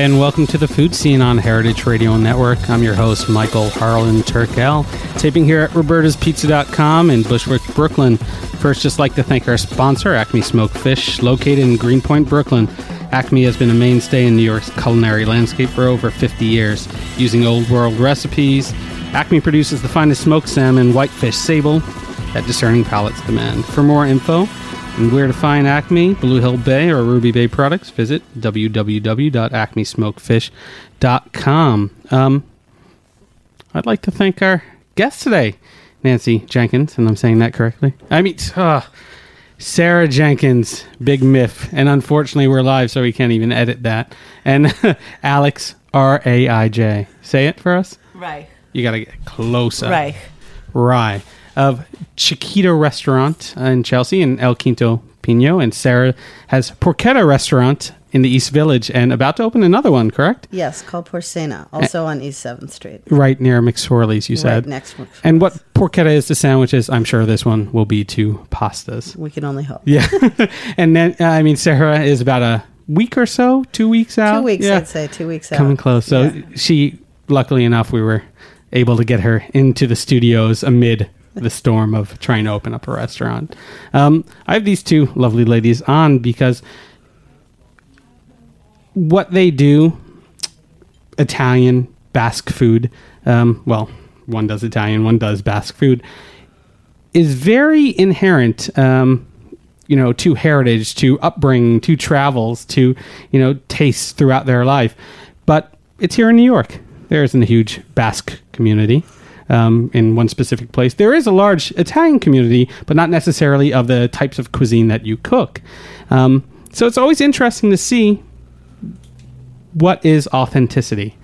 Hi, and welcome to the Food Seen on Heritage Radio Network. I'm your host, Michael Harlan Turkel, taping here at roberta'spizza.com in Bushwick, Brooklyn. First, just like to thank our sponsor, Acme Smoked Fish, located in Greenpoint, Brooklyn. Acme has been a mainstay in New York's culinary landscape for over 50 years, using old world recipes. Acme produces the finest smoked salmon, whitefish, sable that discerning palates demand. For more info, and where to find Acme, Blue Hill Bay, or Ruby Bay products, visit www.acmesmokefish.com. Um, I'd like to thank our guest today, Nancy Jenkins, and I'm saying that correctly. I mean, uh, Sara Jenkins, Big Miff, and unfortunately we're live, so we can't even edit that. And Alex R A I J. Say it for us. Right. You got to get closer. Right. Rye of Txikito Restaurant in Chelsea and El Quinto Pino. And Sara has Porchetta Restaurant in the East Village and about to open another one, correct? Yes, called Porsena, also on East 7th Street. Right near McSorley's, you said. Right next to And what porchetta is to sandwiches, I'm sure this one will be to pastas. We can only hope. Yeah. and then, uh, I mean, Sara is about a week or so, two weeks out. Two weeks, Yeah. I'd say, two weeks out. Coming close. So Yeah. she, luckily enough, we were able to get her into the studios amid the storm of trying to open up a restaurant. Um, I have these two lovely ladies on because what they do, Italian, Basque food, um, well, one does Italian, one does Basque food, is very inherent. Um, you know, to heritage, to upbringing, to travels, to you know, tastes throughout their life. But it's here in New York. There isn't a huge Basque community um, in one specific place. There is a large Italian community, but not necessarily of the types of cuisine that you cook. Um, so it's always interesting to see what is authenticity,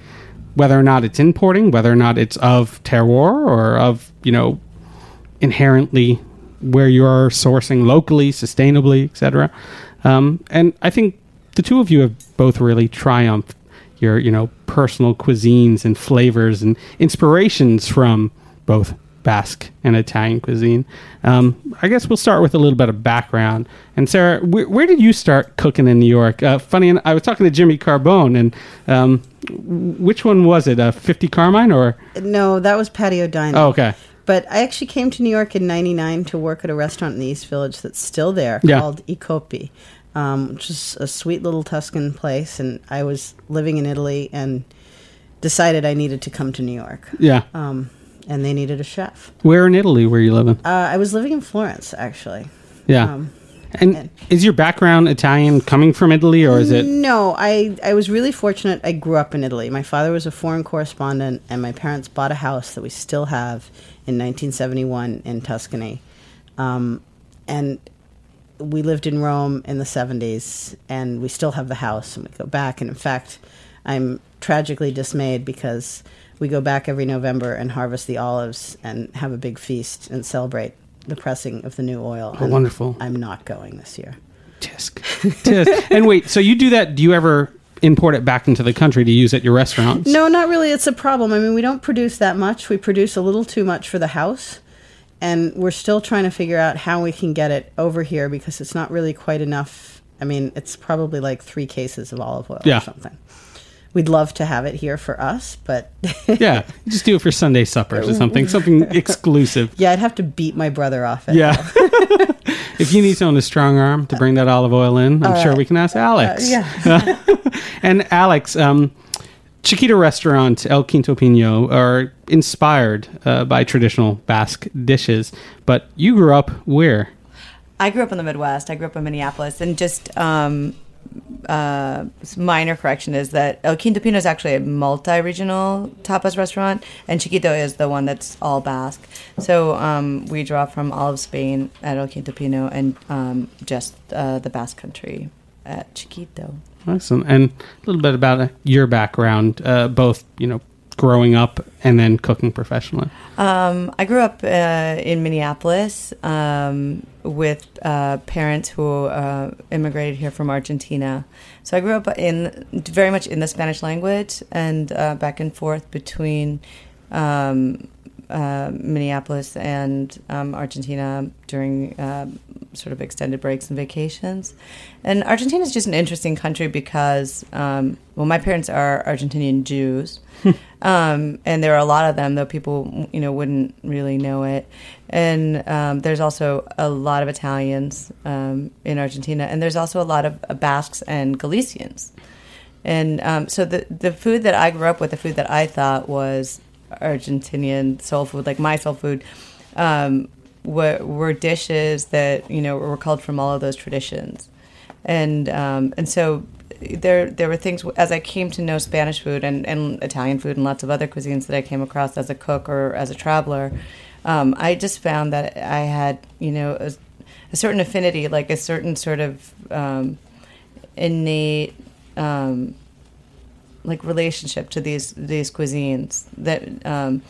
whether or not it's importing, whether or not it's of terroir or of you know inherently where you're sourcing locally, sustainably, etc. Um, and I think the two of you have both really triumphed your you know personal cuisines and flavors and inspirations from both Basque and Italian cuisine. Um, I guess we'll start with a little bit of background. And Sara, where, where did you start cooking in New York? Uh, funny, I was talking to Jimmy Carbone, and um, which one was it? Uh, Fifty Carmine or? No, that was patio dining. Oh, okay. But I actually came to New York in 99 to work at a restaurant in the East Village that's still there Yeah. called I Coppi, um, which is a sweet little Tuscan place. And I was living in Italy and decided I needed to come to New York. Yeah. Um, and they needed a chef. Where in Italy were you living? Uh, I was living in Florence, actually. Yeah. Um, and is your background Italian coming from Italy or is it? No, I I was really fortunate. I grew up in Italy. My father was a foreign correspondent, and my parents bought a house that we still have in 1971 in Tuscany. Um, and we lived in Rome in the 70s and we still have the house and we go back. And in fact, I'm tragically dismayed because we go back every November and harvest the olives and have a big feast and celebrate the pressing of the new oil. Oh, And wonderful. I'm not going this year. Tisk. Tisk. and wait, so you do that? Do you ever import it back into the country to use at your restaurants? No, not really. It's a problem. I mean, we don't produce that much. We produce a little too much for the house. And we're still trying to figure out how we can get it over here because it's not really quite enough. I mean, it's probably like three cases of olive oil Yeah. or something. We'd love to have it here for us, but Yeah, just do it for Sunday suppers or something, something exclusive. yeah, I'd have to beat my brother off it. Yeah. if you need someone to strong arm to bring that olive oil in, I'm sure we can ask Alex. Uh, yeah. And Alex, um, Txikito Restaurant, El Quinto Pino are inspired uh, by traditional Basque dishes, but you grew up where? I grew up in the Midwest. I grew up in Minneapolis, and just um, uh, minor correction is that El Quinto Pino is actually a multi-regional tapas restaurant, and Txikito is the one that's all Basque. So um, we draw from all of Spain at El Quinto Pino, and um, just uh, the Basque Country at Txikito. Awesome. And a little bit about uh, your background, uh, both, you know, growing up and then cooking professionally. Um, I grew up uh, in Minneapolis um, with uh, parents who uh, immigrated here from Argentina. So I grew up in very much in the Spanish language and uh, back and forth between um, uh, Minneapolis and um, Argentina during uh, sort of extended breaks and vacations. And Argentina is just an interesting country because, um, well, my parents are Argentinian Jews. Um, and there are a lot of them, though people, you know, wouldn't really know it. And um, there's also a lot of Italians um, in Argentina, and there's also a lot of uh, Basques and Galicians. And um, so the the food that I grew up with, the food that I thought was Argentinian soul food, like my soul food, um, were, were dishes that you know were called from all of those traditions, and um, and so there there were things as I came to know Spanish food and, and Italian food and lots of other cuisines that I came across as a cook or as a traveler. Um, I just found that I had you know a, a certain affinity, like a certain sort of um, innate um, like relationship to these these cuisines that um,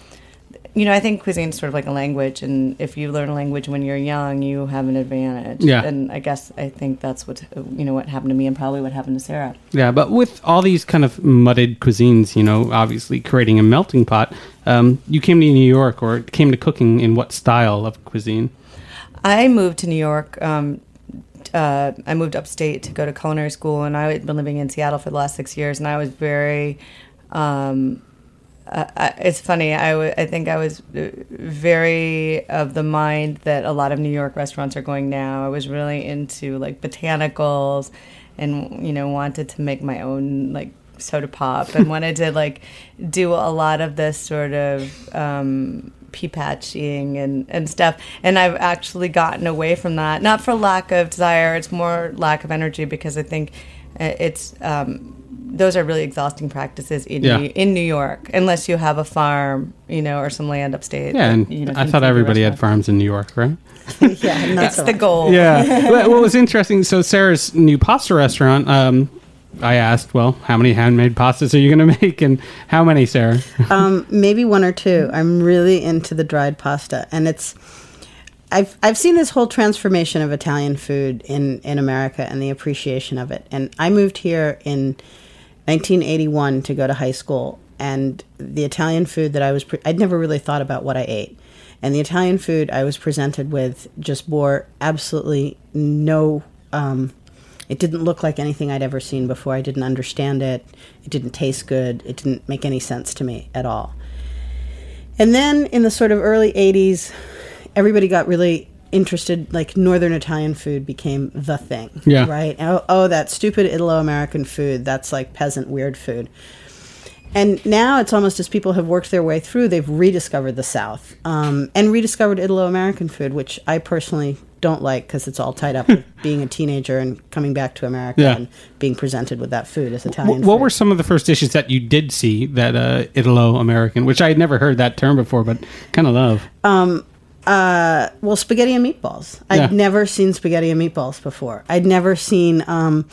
you know I think cuisine is sort of like a language, and if you learn a language when you're young, you have an advantage. Yeah. and I guess I think that's what you know what happened to me, and probably what happened to Sara. Yeah, but with all these kind of mudded cuisines, you know, obviously creating a melting pot, um, you came to New York or came to cooking in what style of cuisine? I moved to New York. Um, uh, I moved upstate to go to culinary school, and I had been living in Seattle for the last six years. And I was very, um, uh, it's funny. I, w- I think I was very of the mind that a lot of New York restaurants are going now. I was really into like botanicals, and you know wanted to make my own like soda pop, and wanted to like do a lot of this sort of. Um, pea patching and, and stuff. And I've actually gotten away from that, not for lack of desire, it's more lack of energy because I think uh, it's, um, those are really exhausting practices in, Yeah. New, in New York, unless you have a farm, you know, or some land upstate. Yeah, and you know, I thought everybody had farms in New York, right? yeah, not That's so the goal. Yeah. what, what was interesting, so Sara's new pasta restaurant, um, I asked, well, how many handmade pastas are you going to make? And how many, Sara? um, maybe one or two. I'm really into the dried pasta, and it's. I've I've seen this whole transformation of Italian food in in America and the appreciation of it. And I moved here in 1981 to go to high school, and the Italian food that I was pre- I'd never really thought about what I ate, and the Italian food I was presented with just bore absolutely no. Um, it didn't look like anything I'd ever seen before. I didn't understand it. It didn't taste good. It didn't make any sense to me at all. And then in the sort of early 80s, everybody got really interested. Like Northern Italian food became the thing. Yeah. Right? Oh, oh that stupid Italo American food. That's like peasant weird food. And now it's almost as people have worked their way through, they've rediscovered the South um, and rediscovered Italo American food, which I personally don't like because it's all tied up with being a teenager and coming back to America Yeah. and being presented with that food as Italian what food. were some of the first dishes that you did see that uh, Italo American, which I had never heard that term before, but kind of love? Uh, well, spaghetti and meatballs. I'd never seen spaghetti and meatballs before. I'd never seen um,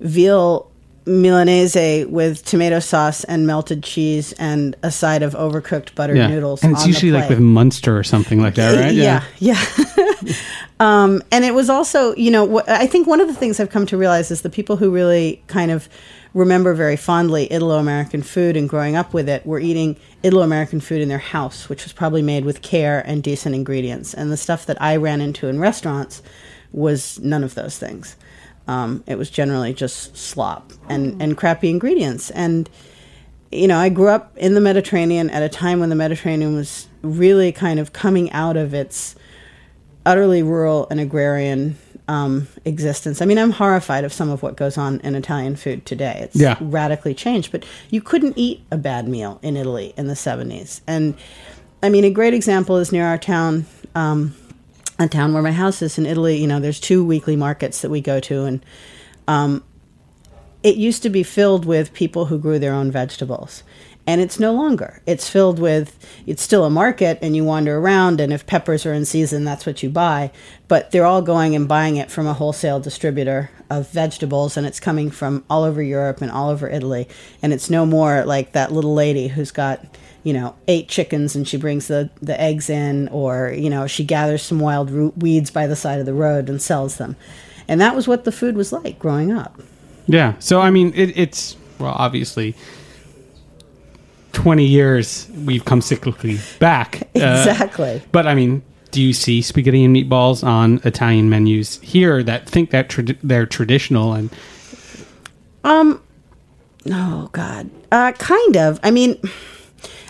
veal milanese with tomato sauce and melted cheese and a side of overcooked buttered Yeah. noodles. and it's usually like with Munster or something like that, right? Yeah, yeah. um, and it was also, you know, wh- I think one of the things I've come to realize is the people who really kind of remember very fondly Italo American food and growing up with it were eating Italo American food in their house, which was probably made with care and decent ingredients. And the stuff that I ran into in restaurants was none of those things. Um, it was generally just slop and, and crappy ingredients. And you know, I grew up in the Mediterranean at a time when the Mediterranean was really kind of coming out of its utterly rural and agrarian um, existence. I mean, I'm horrified of some of what goes on in Italian food today. It's Yeah. radically changed, but you couldn't eat a bad meal in Italy in the 70s. And I mean, a great example is near our town, um, a town where my house is in Italy. You know, there's two weekly markets that we go to, and um, it used to be filled with people who grew their own vegetables and it's no longer it's filled with it's still a market and you wander around and if peppers are in season that's what you buy but they're all going and buying it from a wholesale distributor of vegetables and it's coming from all over Europe and all over Italy and it's no more like that little lady who's got you know eight chickens and she brings the the eggs in or you know she gathers some wild root weeds by the side of the road and sells them and that was what the food was like growing up Yeah. So I mean, it, it's well, obviously, twenty years we've come cyclically back. Uh, exactly but I mean, do you see spaghetti and meatballs on Italian menus here that think that trad- they're traditional and Um, oh God, uh, kind of. I mean,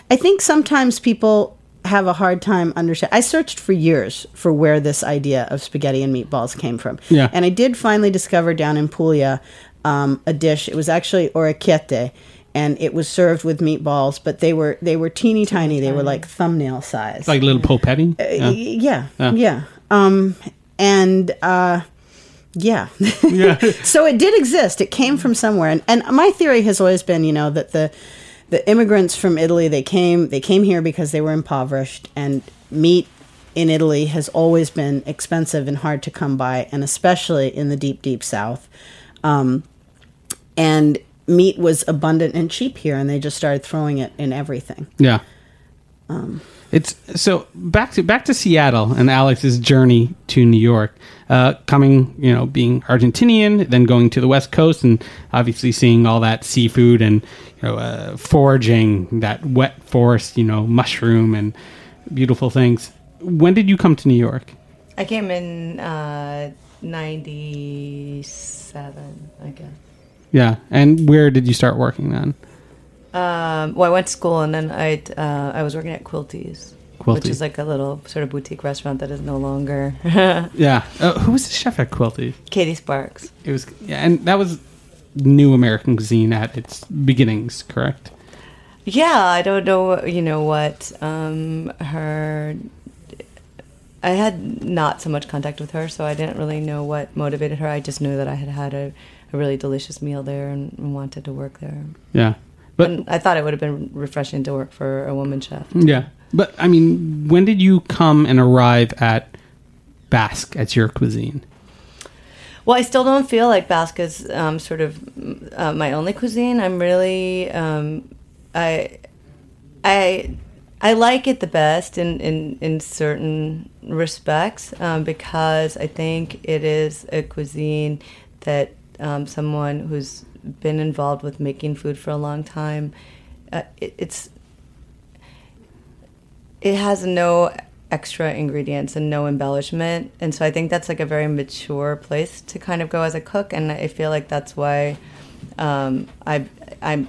I think sometimes people have a hard time understanding. I searched for years for where this idea of spaghetti and meatballs came from. Yeah. and I did finally discover down in Puglia um, a dish. It was actually orecchiette. And it was served with meatballs, but they were they were teeny tiny. They were like thumbnail size. like little polpetti? Uh, Yeah. yeah, yeah. Um, and uh, yeah. Yeah. so it did exist. It came from somewhere, and, and my theory has always been, you know, that the the immigrants from Italy they came they came here because they were impoverished, and meat in Italy has always been expensive and hard to come by, and especially in the deep deep south. Um, and meat was abundant and cheap here, and they just started throwing it in everything. Yeah. It's so back to back to Seattle and Alex's journey to New York. Uh, coming, you know, being Argentinian, then going to the West Coast, and obviously seeing all that seafood and you know, uh, foraging that wet forest, you know, mushroom and beautiful things. When did you come to New York? I came in uh, 97, I guess. Yeah, and where did you start working then? Um, well, I went to school and then I uh, I was working at Quilty's, which is like a little sort of boutique restaurant that is no longer. Yeah, uh, who was the chef at Quilty? Katy Sparks. It was, yeah, and that was new American cuisine at its beginnings, correct? Yeah, I don't know, you know what um, her. I had not so much contact with her, so I didn't really know what motivated her. I just knew that I had had a, a really delicious meal there and, and wanted to work there. Yeah, but and I thought it would have been refreshing to work for a woman chef. Yeah. But I mean, when did you come and arrive at Basque as your cuisine? Well, I still don't feel like Basque is um, sort of uh, my only cuisine. I'm really, um, I, I, I like it the best in in, in certain respects um, because I think it is a cuisine that um, someone who's been involved with making food for a long time, uh, it, it's it has no extra ingredients and no embellishment. And so i think that's like a very mature place to kind of go as a cook. And i feel like that's why um, I, i'm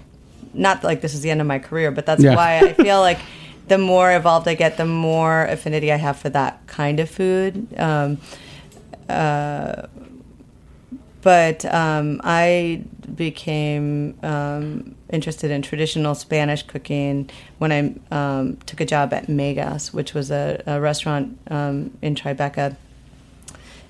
not like this is the end of my career but that's Yeah. why i feel like the more evolved i get the more affinity i have for that kind of food. Um, uh, but um, I became um, interested in traditional Spanish cooking when I um, took a job at Meigas, which was a, a restaurant um, in Tribeca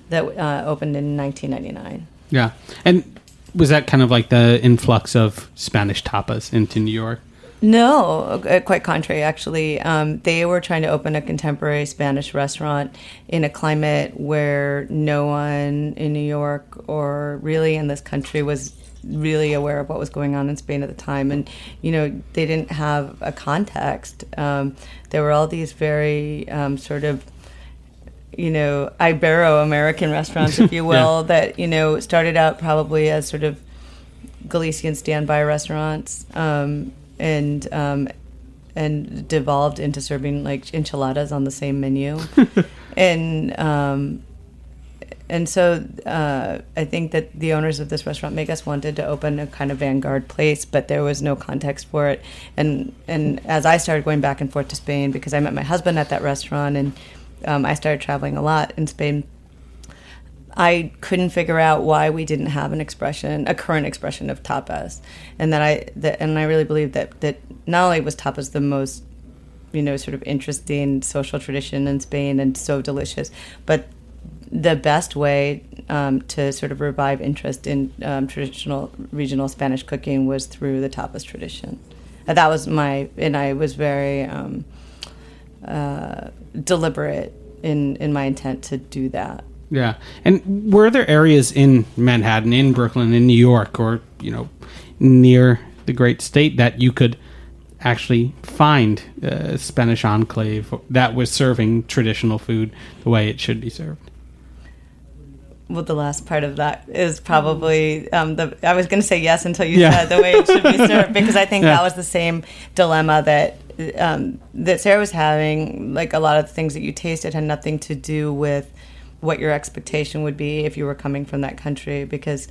that uh, opened in 1999. Yeah. And was that kind of like the influx of Spanish tapas into New York? No, uh, quite contrary, actually. Um, they were trying to open a contemporary Spanish restaurant in a climate where no one in New York or really in this country was really aware of what was going on in Spain at the time. And, you know, they didn't have a context. Um, there were all these very um, sort of you know, Ibero American restaurants, if you will, yeah. that, you know, started out probably as sort of Galician standby restaurants. Um, and um, and devolved into serving like enchiladas on the same menu, and um, and so uh, I think that the owners of this restaurant, Meigas, wanted to open a kind of vanguard place, but there was no context for it. And and as I started going back and forth to Spain, because I met my husband at that restaurant, and um, I started traveling a lot in Spain I couldn't figure out why we didn't have an expression, a current expression of tapas, and that I that, and I really believe that that not only was tapas the most, you know, sort of interesting social tradition in Spain and so delicious, but the best way um, to sort of revive interest in um, traditional regional Spanish cooking was through the tapas tradition. And that was my, and I was very um, uh, deliberate in in my intent to do that. Yeah. And were there areas in Manhattan, in Brooklyn, in New York, or, you know, near the great state that you could actually find a Spanish enclave that was serving traditional food the way it should be served? Well, the last part of that is probably um, the. I was going to say yes until you yeah. said the way it should be served because I think yeah. that was the same dilemma that um, that Sara was having. Like a lot of the things that you tasted had nothing to do with what your expectation would be if you were coming from that country because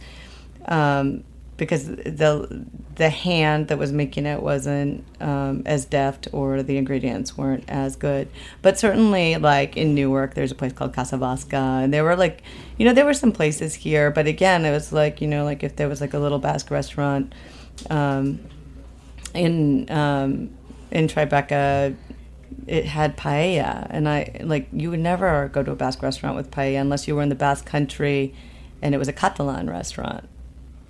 um, because the the hand that was making it wasn't um, as deft or the ingredients weren't as good. But certainly, like in Newark, there's a place called Casa Vasca, and there were like, you know, there were some places here, but again, it was like, you know, like if there was like a little Basque restaurant um, in um, in Tribeca, it had paella, and I like you would never go to a Basque restaurant with paella unless you were in the Basque country, and it was a Catalan restaurant.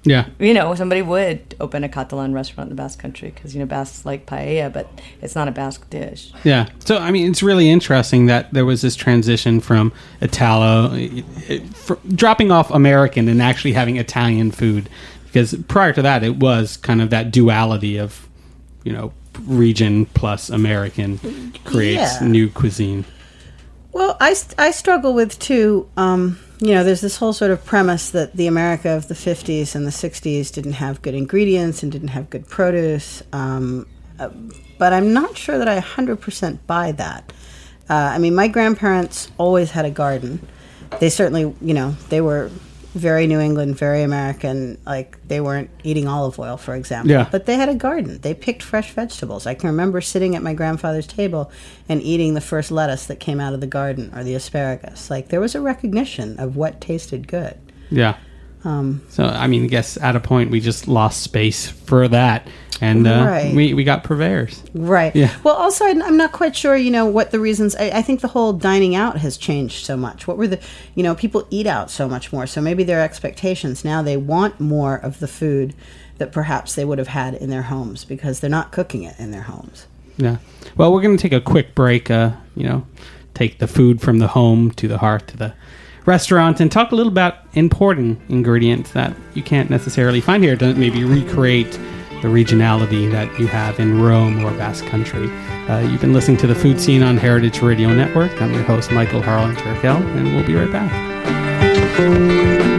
Yeah, you know somebody would open a Catalan restaurant in the Basque country because you know Basques like paella, but it's not a Basque dish. Yeah, so I mean it's really interesting that there was this transition from Italo, dropping off American and actually having Italian food because prior to that it was kind of that duality of you know region plus American creates yeah. new cuisine. Well, I, I struggle with too. Um, you know, there's this whole sort of premise that the America of the 50s and the 60s didn't have good ingredients and didn't have good produce. Um, uh, but I'm not sure that I 100% buy that. Uh, I mean, my grandparents always had a garden. They certainly, you know, they were very New England, very American. Like they weren't eating olive oil, for example. Yeah. But they had a garden. They picked fresh vegetables. I can remember sitting at my grandfather's table and eating the first lettuce that came out of the garden or the asparagus. Like there was a recognition of what tasted good. Yeah. Um, so I mean, I guess at a point we just lost space for that and uh, right. we, we got purveyors. Right. Yeah. Well, also, I'm not quite sure, you know, what the reasons. I, I, think the whole dining out has changed so much. What were the, you know, people eat out so much more. So maybe their expectations now they want more of the food that perhaps they would have had in their homes because they're not cooking it in their homes. Yeah. Well, we're going to take a quick break. Uh, you know, take the food from the home to the hearth to the restaurant and talk a little about importing ingredients that you can't necessarily find here to maybe recreate the regionality that you have in Rome or Basque Country. Uh, you've been listening to the Food Seen on Heritage Radio Network. I'm your host, Michael Harlan Turkel, and we'll be right back.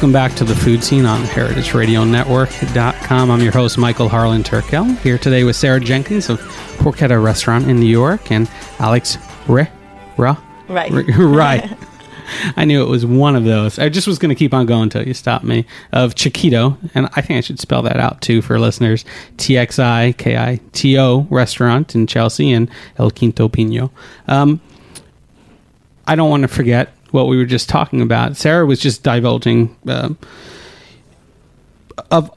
Welcome back to the Food Seen on heritageradionetwork.com. I'm your host, Michael Harlan Turkel, here today with Sara Jenkins of Porchetta Restaurant in New York and Alex Re, Ra, Right. Re- right. I knew it was one of those. I just was going to keep on going until you stopped me. Of Txikito, and I think I should spell that out too for listeners. T X I K I T O restaurant in Chelsea and El Quinto Pino. Um, I don't want to forget what we were just talking about. Sara was just divulging um of.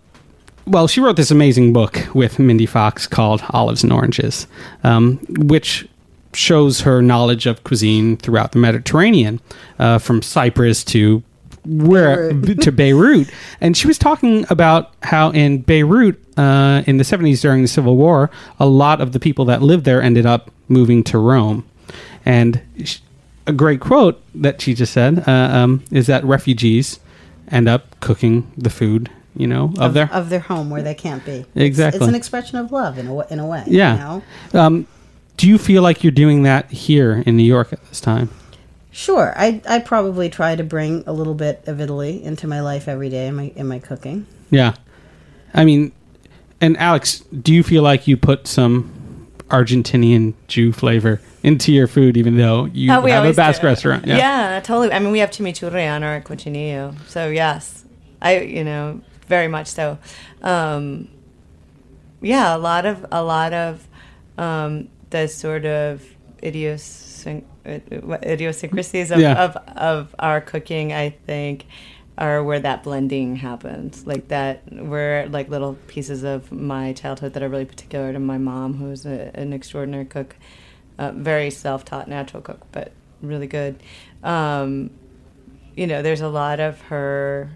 Well, she wrote this amazing book with Mindy Fox called Olives and Oranges, um, which shows her knowledge of cuisine throughout the Mediterranean, uh, from Cyprus to where Beirut. to Beirut. And she was talking about how in Beirut uh, in the 70s during the Civil War, a lot of the people that lived there ended up moving to Rome. And sh- a great quote that she just said uh, um, is that refugees end up cooking the food, you know, of, of, their of their home where they can't be. Exactly. It's, an expression of love in a, in a way. Yeah. You know? Um, do you feel like you're doing that here in New York at this time? Sure. I, I probably try to bring a little bit of Italy into my life every day in my in my cooking. Yeah. I mean, and Alex, do you feel like you put some Argentinian Jew flavor into your food, even though you Oh, we have a Basque do. restaurant? Yeah. totally. I mean, we have chimichurri on our cochinillo, so yes, I you know very much so. Um, yeah, a lot of a lot of um, the sort of uh, idiosyncrasies of, Yeah. of of our cooking, I think. Are where that blending happens, like that, where like little pieces of my childhood that are really particular to my mom, who's a, an extraordinary cook, uh, very self-taught natural cook, but really good. Um, you know, there's a lot of her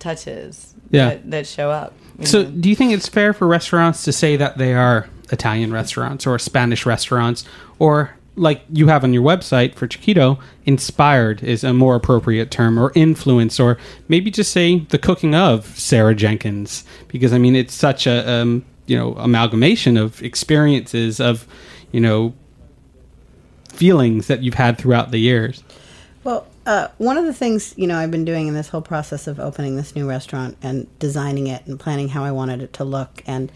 touches Yeah. that, that show up. So, know. do you think it's fair for restaurants to say that they are Italian restaurants or Spanish restaurants, or like you have on your website for Txikito, inspired is a more appropriate term, or influence, or maybe just say the cooking of Sara Jenkins, because I mean it's such a um, you know amalgamation of experiences of you know feelings that you've had throughout the years. Well, uh, one of the things you know I've been doing in this whole process of opening this new restaurant and designing it and planning how I wanted it to look, and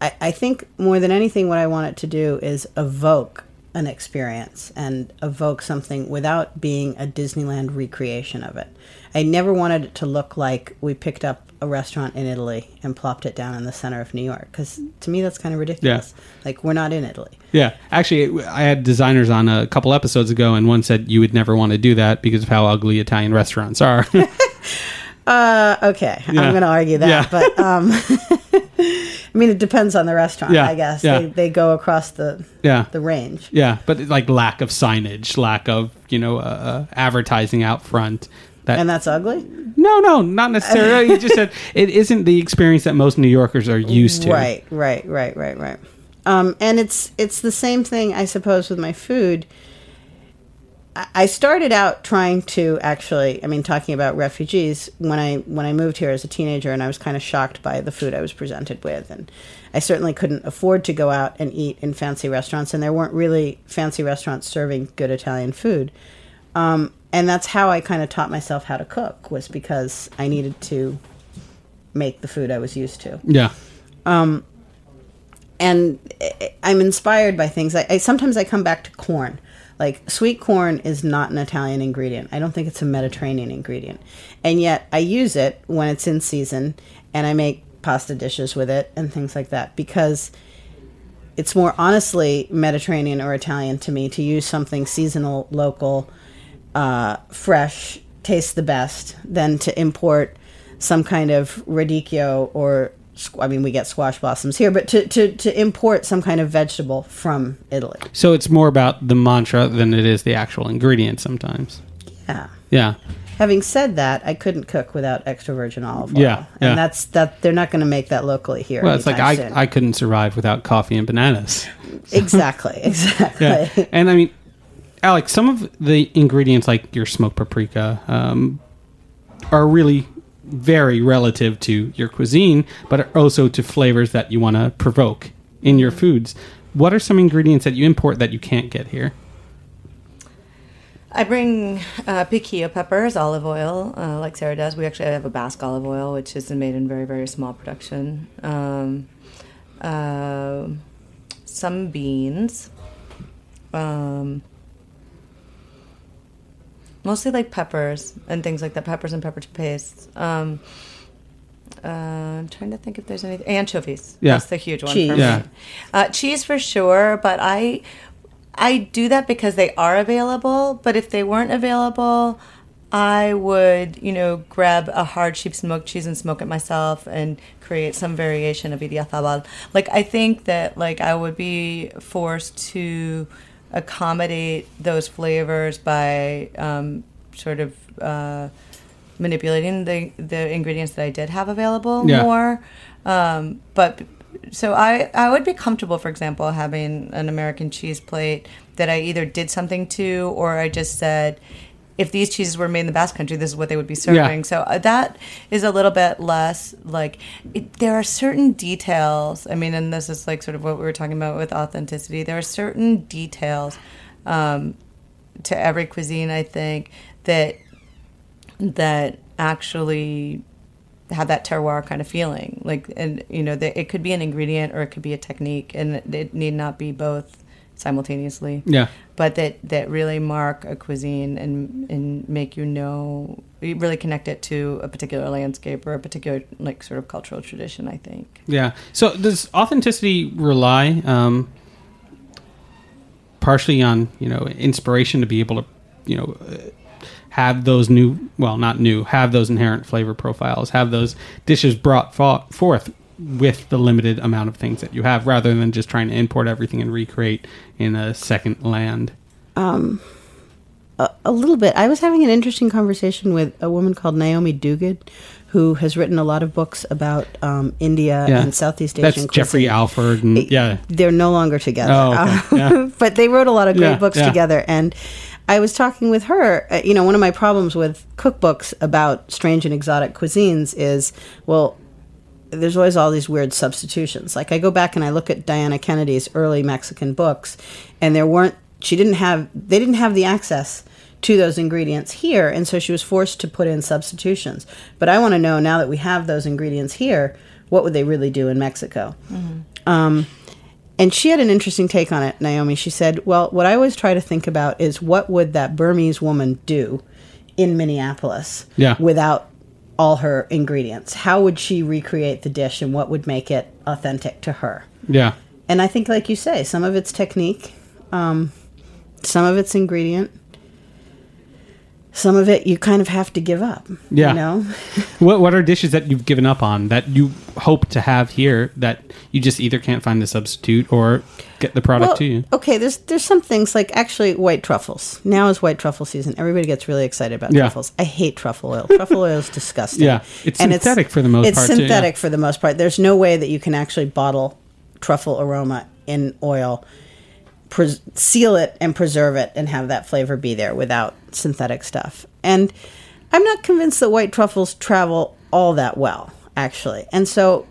I, I think more than anything, what I want it to do is evoke an experience and evoke something without being a Disneyland recreation of it. I never wanted it to look like we picked up a restaurant in Italy and plopped it down in the center of New York, because to me that's kind of ridiculous. Like we're not in Italy. Yeah, actually, I had designers on a couple episodes ago, and one said you would never want to do that because of how ugly Italian restaurants are. Uh, okay, Yeah. I'm going to argue that, Yeah. but um, I mean, it depends on the restaurant. Yeah, I guess yeah. they, they go across the yeah, the range. yeah, but like lack of signage, lack of you know uh, uh, advertising out front. That And that's ugly, no, no, not necessarily. you just said it isn't the experience that most New Yorkers are used to. right? Right, right, right, right. Um, and it's it's the same thing, I suppose, with my food. I- started out trying to actually, I mean, talking about refugees when I when I moved here as a teenager, and I was kind of shocked by the food I was presented with, and I certainly couldn't afford to go out and eat in fancy restaurants, and there weren't really fancy restaurants serving good Italian food. Um, and that's how I kind of taught myself how to cook was because I needed to make the food I was used to Yeah, and I- I'm inspired by things. I, I sometimes I come back to corn. Like sweet corn is not an Italian ingredient. I don't think it's a Mediterranean ingredient, and yet I use it when it's in season, and I make pasta dishes with it and things like that because it's more honestly Mediterranean or Italian to me to use something seasonal, local, uh, fresh, tastes the best than to import some kind of radicchio or I mean we get squash blossoms here, but to, to, to import some kind of vegetable from Italy. so it's more about the mantra than it is the actual ingredient. Sometimes. Yeah. Yeah, Having said that, I couldn't cook without extra virgin olive oil. Yeah, and yeah. that's that. They're not going to make that locally here. well, it's like I soon. I couldn't survive without coffee and bananas. exactly, exactly. yeah. And I mean, Alex, some of the ingredients like your smoked paprika um, are really very relative to your cuisine, but also to flavors that you want to provoke in your foods. What are some ingredients that you import that you can't get here? I bring uh, piquillo peppers, olive oil, uh, like Sara does. We actually have a Basque olive oil, which is made in very, very small production. Um, uh, some beans. Um, mostly like peppers and things like that, peppers and pepper paste. Um, uh, I'm trying to think if there's anything. Anchovies. Yeah. That's the huge one Cheese. for Yeah. me. Uh, cheese for sure, but I I do that because they are available. But if they weren't available, I would, you know, grab a hard sheep smoked cheese and smoke it myself and create some variation of idiazabal. Like I think that like I would be forced to accommodate those flavors by um, sort of uh, manipulating the the ingredients that I did have available Yeah. more. Um, but so I I would be comfortable, for example, having an American cheese plate that I either did something to or I just said. If these cheeses were made in the Basque Country, this is what they would be serving. So uh, that is a little bit less like it, there are certain details. I mean, and this is like sort of what we were talking about with authenticity. There are certain details um, to every cuisine, I think, that that actually have that terroir kind of feeling. Like, and you know, that it could be an ingredient or it could be a technique, and it need not be both simultaneously. Yeah. But that that really mark a cuisine and and make you know, you really connect it to a particular landscape or a particular like sort of cultural tradition. I think. Yeah. So does authenticity rely um, partially on you know inspiration to be able to you know uh, have those new well not new have those inherent flavor profiles have those dishes brought forth with the limited amount of things that you have rather than just trying to import everything and recreate in a second land. a, a little bit. I was having an interesting conversation with a woman called Naomi Duguid, who has written a lot of books about um, India Yeah. and Southeast That's Asian Jeffrey cuisine. Alford and yeah. They're no longer together. Oh, okay. Uh, Yeah. but they wrote a lot of great Yeah, books together. And I was talking with her. Uh, you know, one of my problems with cookbooks about strange and exotic cuisines is, well, there's always all these weird substitutions. Like I go back and I look at Diana Kennedy's early Mexican books, and there weren't. She didn't have. They didn't have the access to those ingredients here, and so she was forced to put in substitutions. But I want to know now that we have those ingredients here, what would they really do in Mexico? Um, and she had an interesting take on it, Naomi. She said, "Well, what I always try to think about is what would that Burmese woman do in Minneapolis Yeah. without all her ingredients? How would she recreate the dish and what would make it authentic to her?" Yeah. And I think, like you say, some of it's technique, um, some of it's ingredient, some of it you kind of have to give up. Yeah. You know? What what are dishes that you've given up on that you hope to have here that you just either can't find the substitute or get the product Well, to you? okay, there's there's some things like actually white truffles. Now is white truffle season. Everybody gets really excited about Yeah. truffles. I hate truffle oil. Truffle oil is disgusting. Yeah, it's synthetic for the most it's part, too, yeah. synthetic for the most part. There's no way that you can actually bottle truffle aroma in oil, pres- seal it and preserve it, and have that flavor be there without synthetic stuff. And I'm not convinced that white truffles travel all that well, actually. And so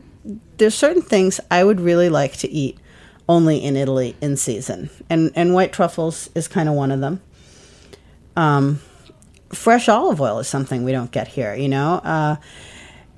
there's certain things I would really like to eat only in Italy in season, and and white truffles is kind of one of them. Um, fresh olive oil is something we don't get here. You know, uh,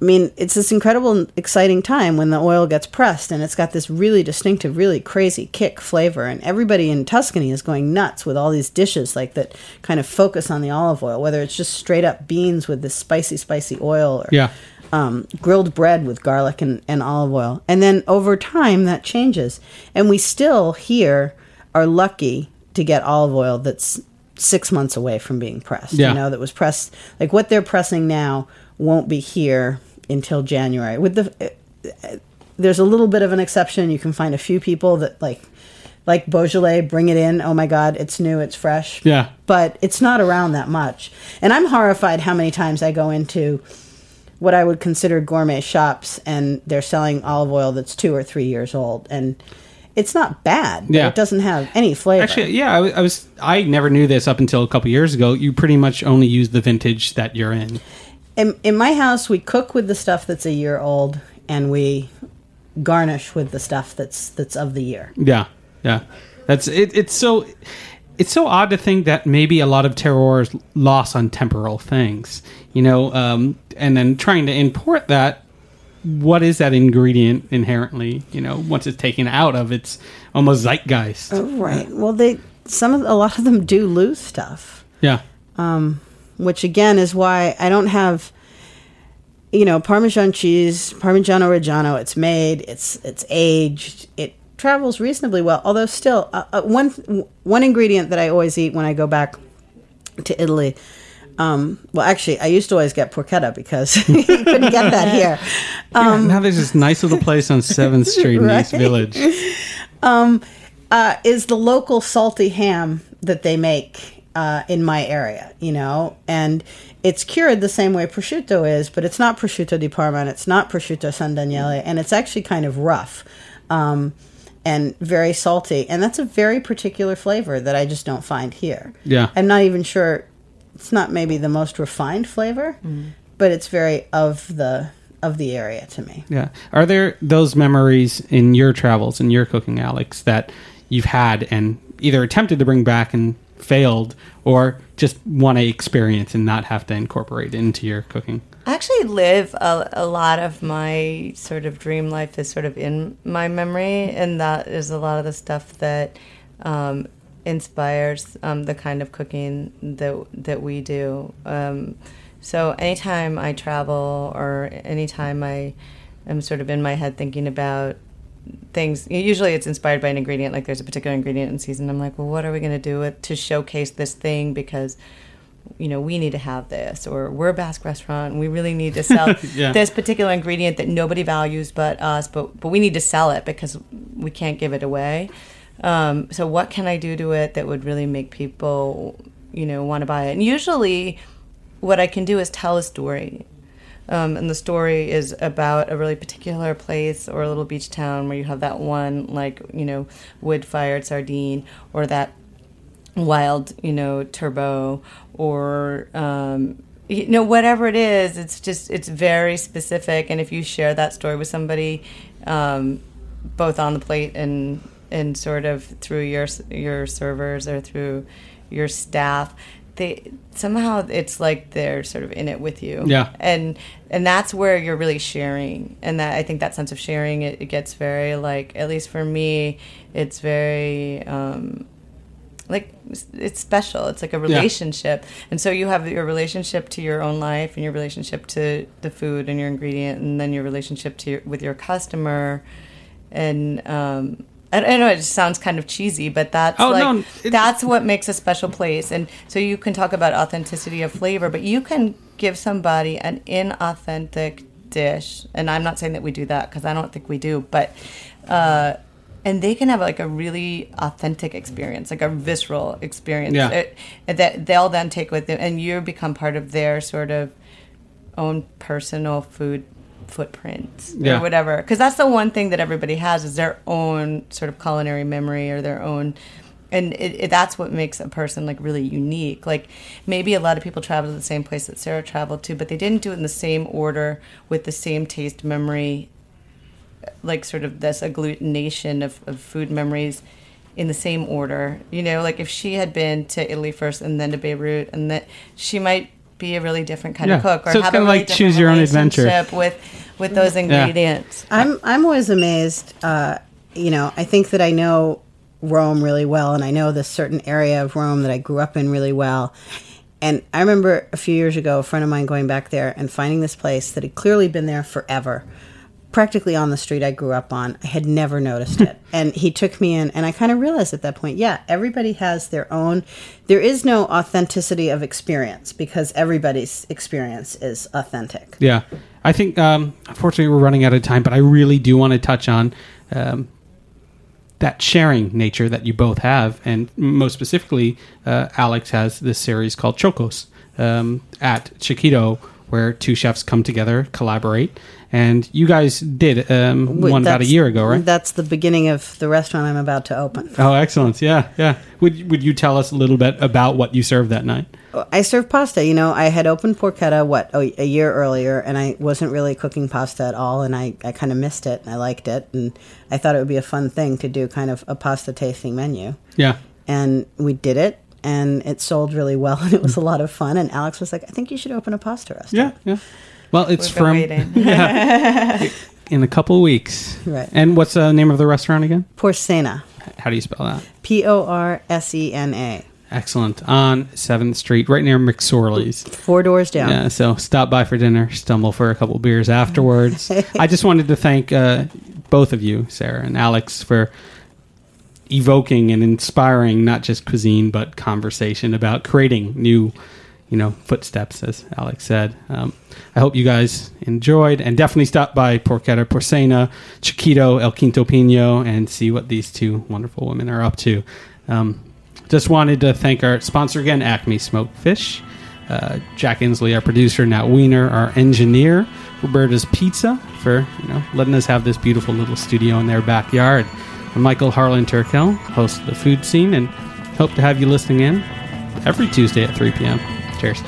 I mean, it's this incredible, exciting time when the oil gets pressed, and it's got this really distinctive, really crazy kick flavor, and everybody in Tuscany is going nuts with all these dishes like that kind of focus on the olive oil, whether it's just straight up beans with this spicy, spicy oil, or Yeah. um, grilled bread with garlic and, and olive oil. And then over time, that changes. And we still here are lucky to get olive oil that's six months away from being pressed. Yeah. You know, that was pressed, like what they're pressing now won't be here until January. With the, uh, there's a little bit of an exception. You can find a few people that like, like Beaujolais, bring it in. Oh my God, it's new, it's fresh Yeah. but it's not around that much. And I'm horrified how many times I go into what I would consider gourmet shops and they're selling olive oil that's two or three years old. And it's not bad. Yeah. It doesn't have any flavor. Actually, yeah, I, I was I never knew this up until a couple years ago. You pretty much only use the vintage that you're in. In, in my house, we cook with the stuff that's a year old and we garnish with the stuff that's that's of the year. Yeah, yeah. That's it. It's so. it's so odd to think that maybe a lot of terroir is lost on temporal things, you know, um, and then trying to import that. What is that ingredient inherently? You know, once it's taken out of its almost zeitgeist. Oh, right. Well, they some of a lot of them do lose stuff, Yeah, which again is why I don't have you know Parmesan cheese, Parmigiano Reggiano. It's made, it's it's aged, it travels reasonably well. Although still, uh, uh, one one ingredient that I always eat when I go back to Italy. Um, well, actually, I used to always get porchetta because you couldn't get that here. Yeah, now there's this nice little place on Seventh Street in East Right. Village. uh, is the local salty ham that they make uh, in my area, you know, and it's cured the same way prosciutto is, but it's not prosciutto di Parma, and it's not prosciutto San Daniele, and it's actually kind of rough um, and very salty, and that's a very particular flavor that I just don't find here. Yeah. I'm not even sure it's not maybe the most refined flavor, but it's very of the of the area to me. Yeah. Are there those memories in your travels in your cooking, Alex, that you've had and either attempted to bring back and failed, or just want to experience and not have to incorporate into your cooking? I actually live a, a lot of my sort of dream life is sort of in my memory, and that is a lot of the stuff that um, inspires um, the kind of cooking that that we do. Um, so anytime I travel or anytime I am sort of in my head thinking about things. Usually it's inspired by an ingredient like there's a particular ingredient in season. I'm like well what are we going to do with, to showcase this thing? Because you know we need to have this or we're a basque restaurant and we really need to sell Yeah. this particular ingredient that nobody values but us but but we need to sell it because we can't give it away. Um, so what can i do to it that would really make people you know want to buy it? And usually what i can do is tell a story um, and the story is about a really particular place or a little beach town where you have that one like you know wood fired sardine or that wild you know turbot or um, you know whatever it is it's just it's very specific. And if you share that story with somebody um, both on the plate and and sort of through your your servers or through your staff they somehow it's like they're sort of in it with you. Yeah. and and that's where you're really sharing and that i think that sense of sharing it, it gets very like at least for me it's very um like it's special. It's like a relationship. And so you have your relationship to your own life and your relationship to the food and your ingredient and then your relationship to your, with your customer. And um I, know it just sounds kind of cheesy, but that's Oh, like no, it- that's what makes a special place. And so you can talk about authenticity of flavor, but you can give somebody an inauthentic dish. And I'm not saying that we do that because I don't think we do, but uh, and they can have like a really authentic experience, like a visceral experience Yeah. it- that they'll then take with them, and you become part of their sort of own personal food footprint Yeah. or whatever because that's the one thing that everybody has is their own sort of culinary memory or their own and it, it, that's what makes a person like really unique like maybe a lot of people travel to the same place that Sara traveled to but they didn't do it in the same order with the same taste memory like sort of this agglutination of, of food memories in the same order. You know, like if she had been to Italy first and then to Beirut, and that she might be a really different kind of cook, or So it's have a really like choose your own adventure. with with those ingredients. I'm I'm always amazed. Uh, you know, I think that I know Rome really well, and I know this certain area of Rome that I grew up in really well. And I remember a few years ago, a friend of mine going back there and finding this place that had clearly been there forever, practically on the street I grew up on. I had never noticed it, and he took me in, and I kind of realized at that point, yeah, everybody has their own. There is no authenticity of experience because everybody's experience is authentic. Yeah, I think um, unfortunately we're running out of time, but I really do want to touch on um, that sharing nature that you both have, and most specifically, uh, Alex has this series called Txokos um, at Txikito, where two chefs come together, collaborate, and you guys did um, one about a year ago, right? That's the beginning of the restaurant I'm about to open. Oh, excellent! Yeah, yeah. Would would you tell us a little bit about what you served that night? I served pasta. You know, I had opened Porchetta what a, a year earlier, and I wasn't really cooking pasta at all, and I, I kind of missed it, and I liked it, and I thought it would be a fun thing to do, kind of a pasta tasting menu. Yeah, And we did it, and it sold really well, and it was a lot of fun. And Alex was like, "I think you should open a pasta restaurant." Yeah, yeah. Well, it's from waiting. in a couple of weeks. Right. And what's the name of the restaurant again? Porsena, How do you spell that? P O R S E N A, Excellent. On 7th Street, right near McSorley's. four doors down. Yeah, so stop by for dinner, stumble for a couple beers afterwards. I just wanted to thank uh, both of you, Sara and Alex, for evoking and inspiring not just cuisine but conversation about creating new, you know, footsteps, as Alex said. Um, I hope you guys enjoyed and definitely stop by Porchetta Porsena, Txikito, El Quinto Pino, and see what these two wonderful women are up to. Um, just wanted to thank our sponsor again, Acme Smoked Fish. Uh, Jack insley our producer, Nat Weiner, our engineer, Roberta's Pizza, for you know letting us have this beautiful little studio in their backyard. I'm Michael Harlan Turkel, host of the Food Seen, and hope to have you listening in every Tuesday at 3 p.m. Cheers.